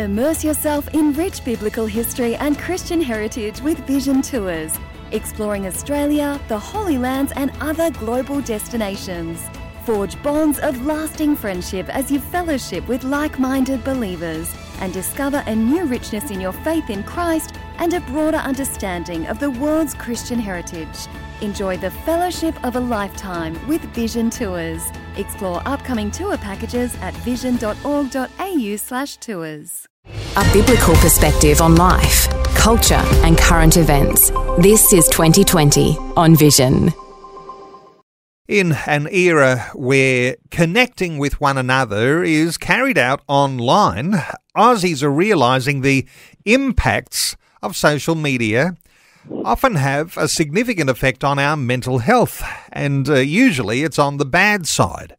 Immerse yourself in rich biblical history and Christian heritage with Vision Tours, exploring Australia, the Holy Lands, and other global destinations. Forge bonds of lasting friendship as you fellowship with like minded believers and discover a new richness in your faith in Christ and a broader understanding of the world's Christian heritage. Enjoy the fellowship of a lifetime with Vision Tours. Explore upcoming tour packages at vision.org.au/slash tours. A biblical perspective on life, culture, and current events. This is 2020 on Vision. In an era where connecting with one another is carried out online, Aussies are realising the impacts of social media often have a significant effect on our mental health, and uh, usually it's on the bad side.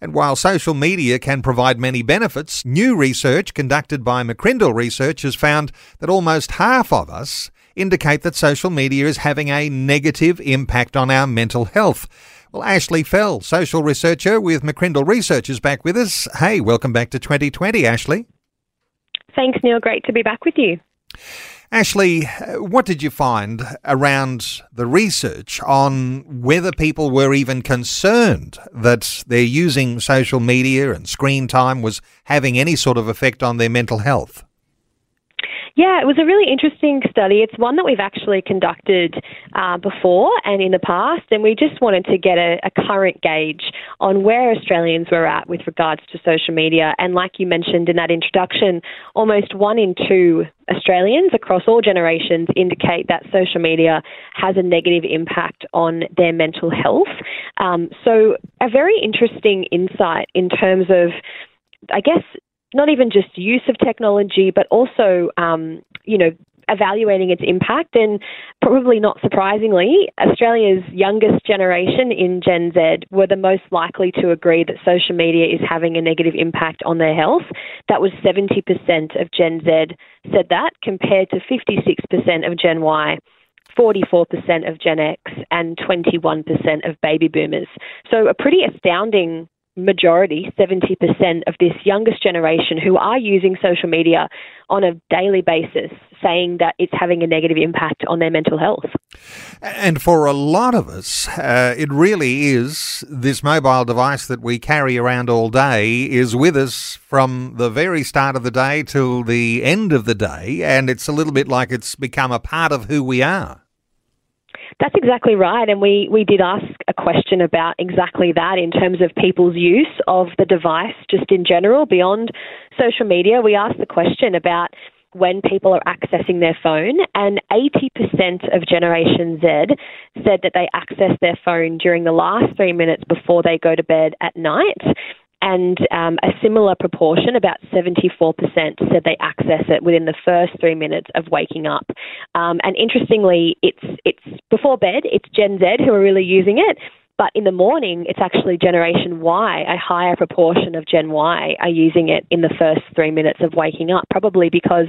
And while social media can provide many benefits, new research conducted by McCrindle Research has found that almost half of us indicate that social media is having a negative impact on our mental health. Well, Ashley Fell, social researcher with McCrindle Research, is back with us. Hey, welcome back to 2020, Ashley. Thanks, Neil. Great to be back with you. Ashley, what did you find around the research on whether people were even concerned that their using social media and screen time was having any sort of effect on their mental health? Yeah, it was a really interesting study. It's one that we've actually conducted uh, before and in the past, and we just wanted to get a, a, current gauge on where Australians were at with regards to social media. And like you mentioned in that introduction, almost one in two Australians across all generations indicate that social media has a negative impact on their mental health. Um, so, a very interesting insight in terms of I guess not even just use of technology, but also, um, you know, evaluating its impact. And probably not surprisingly, Australia's youngest generation in Gen Z were the most likely to agree that social media is having a negative impact on their health. That was 70% of Gen Z said that, compared to 56% of Gen Y. 44% of Gen X and 21% of baby boomers. So, a pretty astounding majority, 70% of this youngest generation who are using social media on a daily basis, saying that it's having a negative impact on their mental health. And for a lot of us, uh, it really is this mobile device that we carry around all day is with us from the very start of the day till the end of the day, and it's a little bit like it's become a part of who we are. That's exactly right. And we, we did ask a question about exactly that in terms of people's use of the device just in general, beyond social media. We asked the question about when people are accessing their phone, and 80% of Generation Z said that they access their phone during the last three minutes before they go to bed at night and um, a similar proportion, about 74%, said they access it within the first three minutes of waking up. Um, and interestingly, it's it's before bed. It's Gen Z who are really using it. But in the morning, it's actually Generation Y. A higher proportion of Gen Y are using it in the first three minutes of waking up, probably because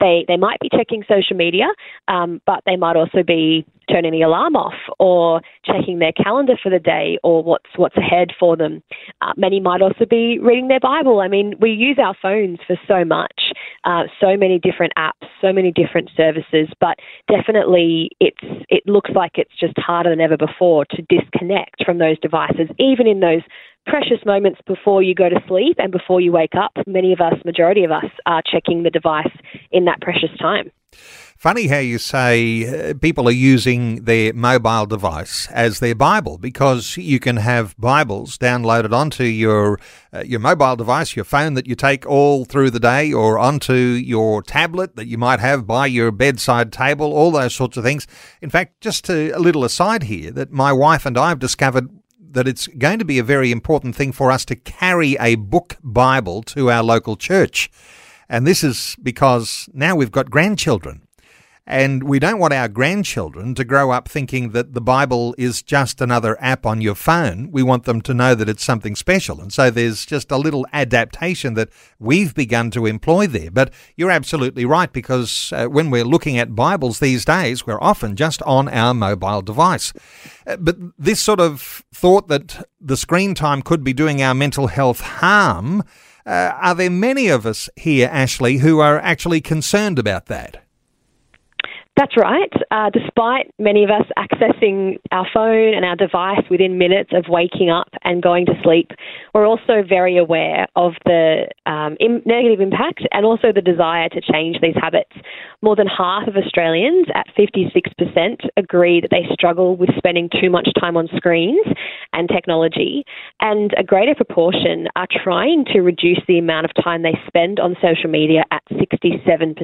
they, they might be checking social media, um, but they might also be turning the alarm off or checking their calendar for the day or what's what's ahead for them. Uh, many might also be reading their Bible. I mean, we use our phones for so much, uh, so many different apps, so many different services, but definitely it's it looks like it's just harder than ever before to disconnect from those devices, even in those precious moments before you go to sleep and before you wake up. Many of us, majority of us, are checking the device in that precious time. Funny how you say uh, people are using their mobile device as their Bible because you can have Bibles downloaded onto your uh, your mobile device, your phone that you take all through the day, or onto your tablet that you might have by your bedside table. All those sorts of things. In fact, just a little aside here that my wife and I have discovered that it's going to be a very important thing for us to carry a book Bible to our local church. And this is because now we've got grandchildren. And we don't want our grandchildren to grow up thinking that the Bible is just another app on your phone. We want them to know that it's something special. And so there's just a little adaptation that we've begun to employ there. But you're absolutely right because uh, when we're looking at Bibles these days, we're often just on our mobile device. Uh, but this sort of thought that the screen time could be doing our mental health harm Uh, are there many of us here, Ashley, who are actually concerned about that? That's right. Uh, despite many of us accessing our phone and our device within minutes of waking up and going to sleep, we're also very aware of the um, Im- negative impact and also the desire to change these habits. More than half of Australians, at 56%, agree that they struggle with spending too much time on screens and technology, and a greater proportion are trying to reduce the amount of time they spend on social media at 67%.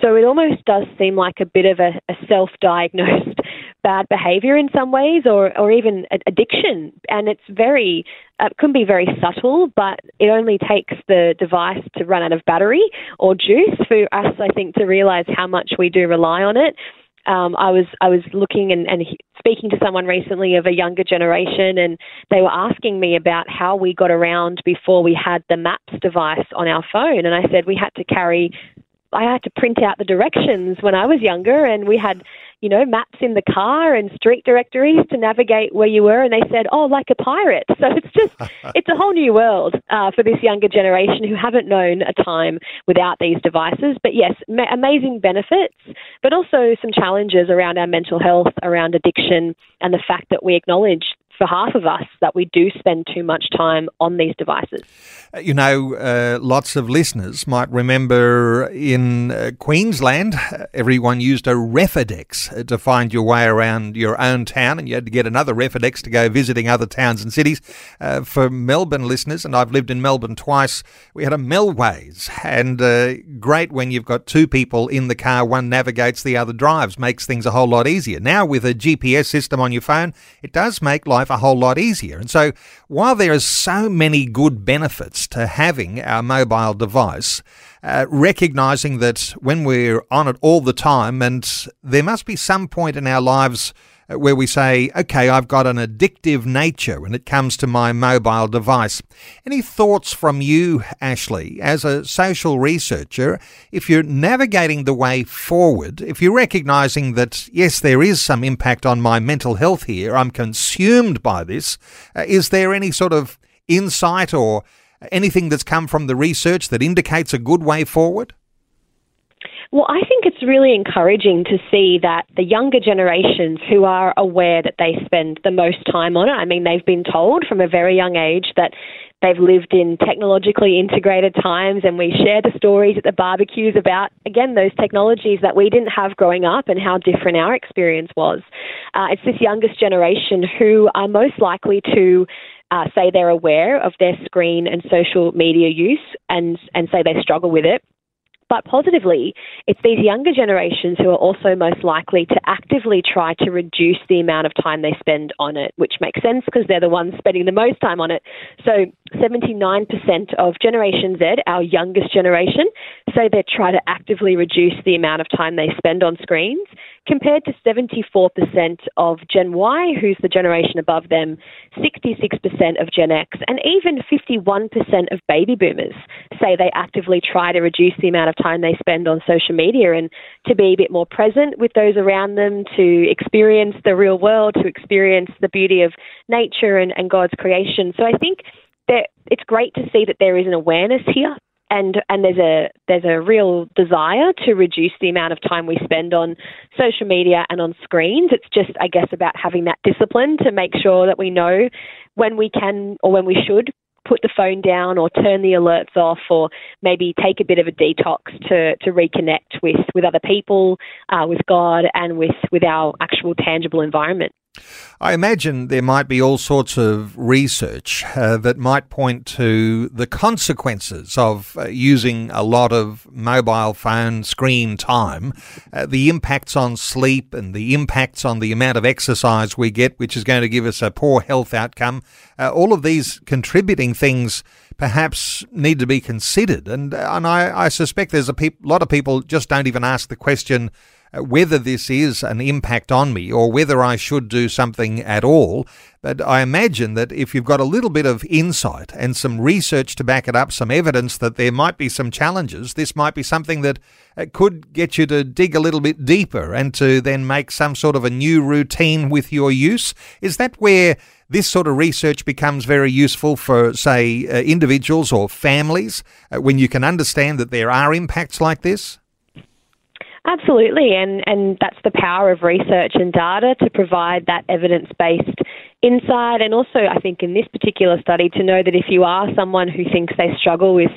So it almost does seem like a bit of a, a self diagnosed bad behavior in some ways or, or even addiction. And it's very, uh, it can be very subtle, but it only takes the device to run out of battery or juice for us, I think, to realize how much we do rely on it um, I was I was looking and, and speaking to someone recently of a younger generation, and they were asking me about how we got around before we had the Maps device on our phone, and I said we had to carry. I had to print out the directions when I was younger, and we had you know, maps in the car and street directories to navigate where you were. And they said, oh, like a pirate. So it's just, it's a whole new world uh, for this younger generation who haven't known a time without these devices. But yes, ma- amazing benefits, but also some challenges around our mental health, around addiction, and the fact that we acknowledge for half of us that we do spend too much time on these devices. Uh, you know, uh, lots of listeners might remember in uh, Queensland, uh, everyone used a Refidex uh, to find your way around your own town, and you had to get another Refidex to go visiting other towns and cities. Uh, for Melbourne listeners, and I've lived in Melbourne twice, we had a Melways, and great when you've got two people in the car, one navigates, the other drives, makes things a whole lot easier. Now, with a GPS system on your phone, it does make life life a whole lot easier. And so, while there are so many good benefits to having our mobile device, uh, recognizing that when we're on it all the time, and there must be some point in our lives where we say, okay, I've got an addictive nature when it comes to my mobile device. Any thoughts from you, Ashley, as a social researcher, if you're navigating the way forward, if you're recognizing that, yes, there is some impact on my mental health here, I'm consumed by this, uh, is there any sort of insight or anything that's come from the research that indicates a good way forward? Well, I think it's really encouraging to see that the younger generations who are aware that they spend the most time on it, I mean, they've been told from a very young age that they've lived in technologically integrated times, and we share the stories at the barbecues about, again, those technologies that we didn't have growing up and how different our experience was. Uh, it's this youngest generation who are most likely to uh, say they're aware of their screen and social media use and, and say they struggle with it. But positively, it's these younger generations who are also most likely to actively try to reduce the amount of time they spend on it, which makes sense because they're the ones spending the most time on it. So 79% of Generation Z, our youngest generation, say they try to actively reduce the amount of time they spend on screens, compared to 74% of Gen Y, who's the generation above them, 66% of Gen X, and even 51% of baby boomers say they actively try to reduce the amount of time they spend on social media and to be a bit more present with those around them, to experience the real world, to experience the beauty of nature and, and God's creation. So I think that it's great to see that there is an awareness here and and there's a there's a real desire to reduce the amount of time we spend on social media and on screens. It's just I guess about having that discipline to make sure that we know when we can or when we should put the phone down or turn the alerts off or maybe take a bit of a detox to, to reconnect with, with other people, uh, with God, and with, with our actual tangible environment. I imagine there might be all sorts of research uh, that might point to the consequences of uh, using a lot of mobile phone screen time, uh, the impacts on sleep and the impacts on the amount of exercise we get, which is going to give us a poor health outcome. Uh, all of these contributing things perhaps need to be considered. And, uh, and I, I suspect there's a pe- lot of people just don't even ask the question whether this is an impact on me or whether I should do something at all. But I imagine that if you've got a little bit of insight and some research to back it up, some evidence that there might be some challenges, this might be something that uh, could get you to dig a little bit deeper and to then make some sort of a new routine with your use. Is that where this sort of research becomes very useful for, say, uh, individuals or families uh, when you can understand that there are impacts like this? Absolutely, and, and that's the power of research and data to provide that evidence based insight. And also, I think in this particular study, to know that if you are someone who thinks they struggle with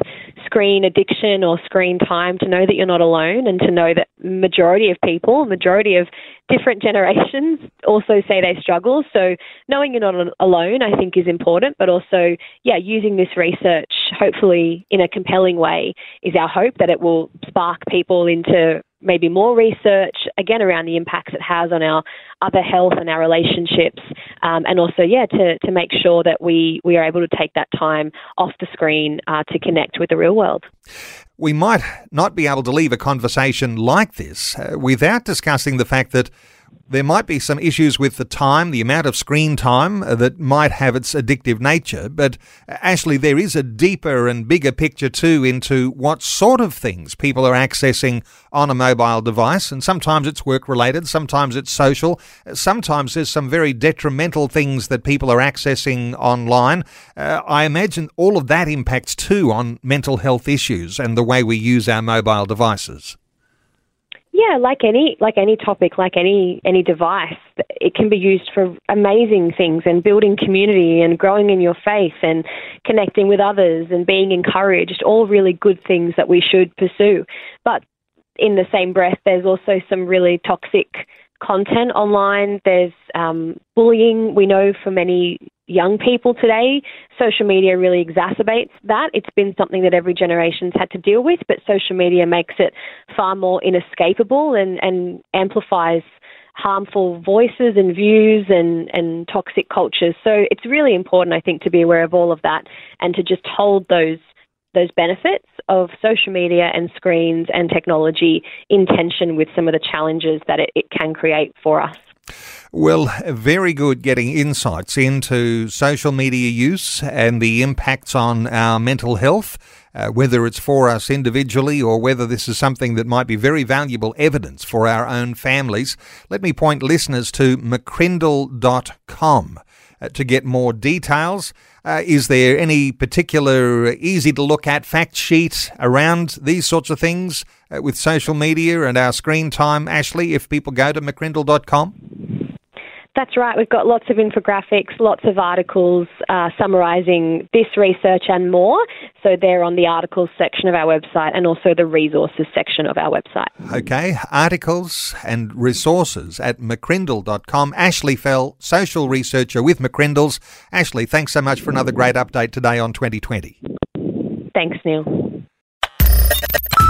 screen addiction or screen time, to know that you're not alone and to know that majority of people, majority of different generations also say they struggle. So knowing you're not alone, I think, is important, but also, yeah, using this research hopefully in a compelling way is our hope that it will spark people into maybe more research, again, around the impacts it has on our other health and our relationships, um, and also, yeah, to, to make sure that we, we are able to take that time off the screen uh, to connect with the real world. We might not be able to leave a conversation like this uh, without discussing the fact that there might be some issues with the time, the amount of screen time uh, that might have its addictive nature. But uh, Ashley, there is a deeper and bigger picture too into what sort of things people are accessing on a mobile device. And sometimes it's work related, sometimes it's social, uh, sometimes there's some very detrimental things that people are accessing online. Uh, I imagine all of that impacts too on mental health issues and the way we use our mobile devices. Yeah, like any like any topic, like any any device, it can be used for amazing things and building community and growing in your faith and connecting with others and being encouraged. All really good things that we should pursue. But in the same breath, there's also some really toxic content online. There's um, bullying. We know for many young people today, social media really exacerbates that. It's been something that every generation's had to deal with, but social media makes it far more inescapable and, and amplifies harmful voices and views and, and toxic cultures. So it's really important, I think, to be aware of all of that and to just hold those those benefits of social media and screens and technology in tension with some of the challenges that it, it can create for us. Well, very good getting insights into social media use and the impacts on our mental health, uh, whether it's for us individually or whether this is something that might be very valuable evidence for our own families. Let me point listeners to mccrindle.com uh, to get more details. Uh, is there any particular easy to look at fact sheet around these sorts of things uh, with social media and our screen time, Ashley, if people go to mccrindle.com? That's right. We've got lots of infographics, lots of articles uh, summarising this research and more. So they're on the articles section of our website and also the resources section of our website. Okay, articles and resources at mccrindle.com. Ashley Fell, social researcher with McCrindles. Ashley, thanks so much for another great update today on 2020. Thanks, Neil.